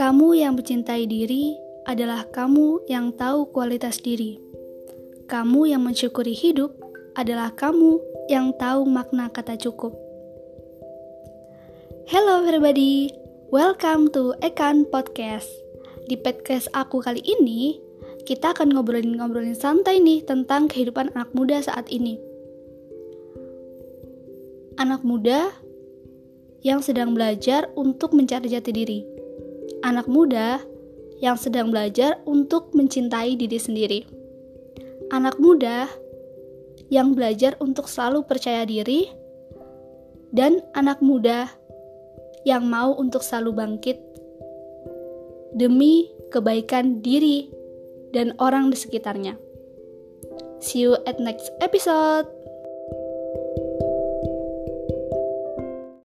Kamu yang mencintai diri adalah kamu yang tahu kualitas diri. Kamu yang mensyukuri hidup adalah kamu yang tahu makna kata cukup. Hello everybody, welcome to Ekan Podcast. Di podcast aku kali ini, kita akan ngobrolin-ngobrolin santai nih tentang kehidupan anak muda saat ini. Anak muda yang sedang belajar untuk mencari jati diri. Anak muda yang sedang belajar untuk mencintai diri sendiri. Anak muda yang belajar untuk selalu percaya diri dan anak muda yang mau untuk selalu bangkit demi kebaikan diri dan orang di sekitarnya. See you at next episode.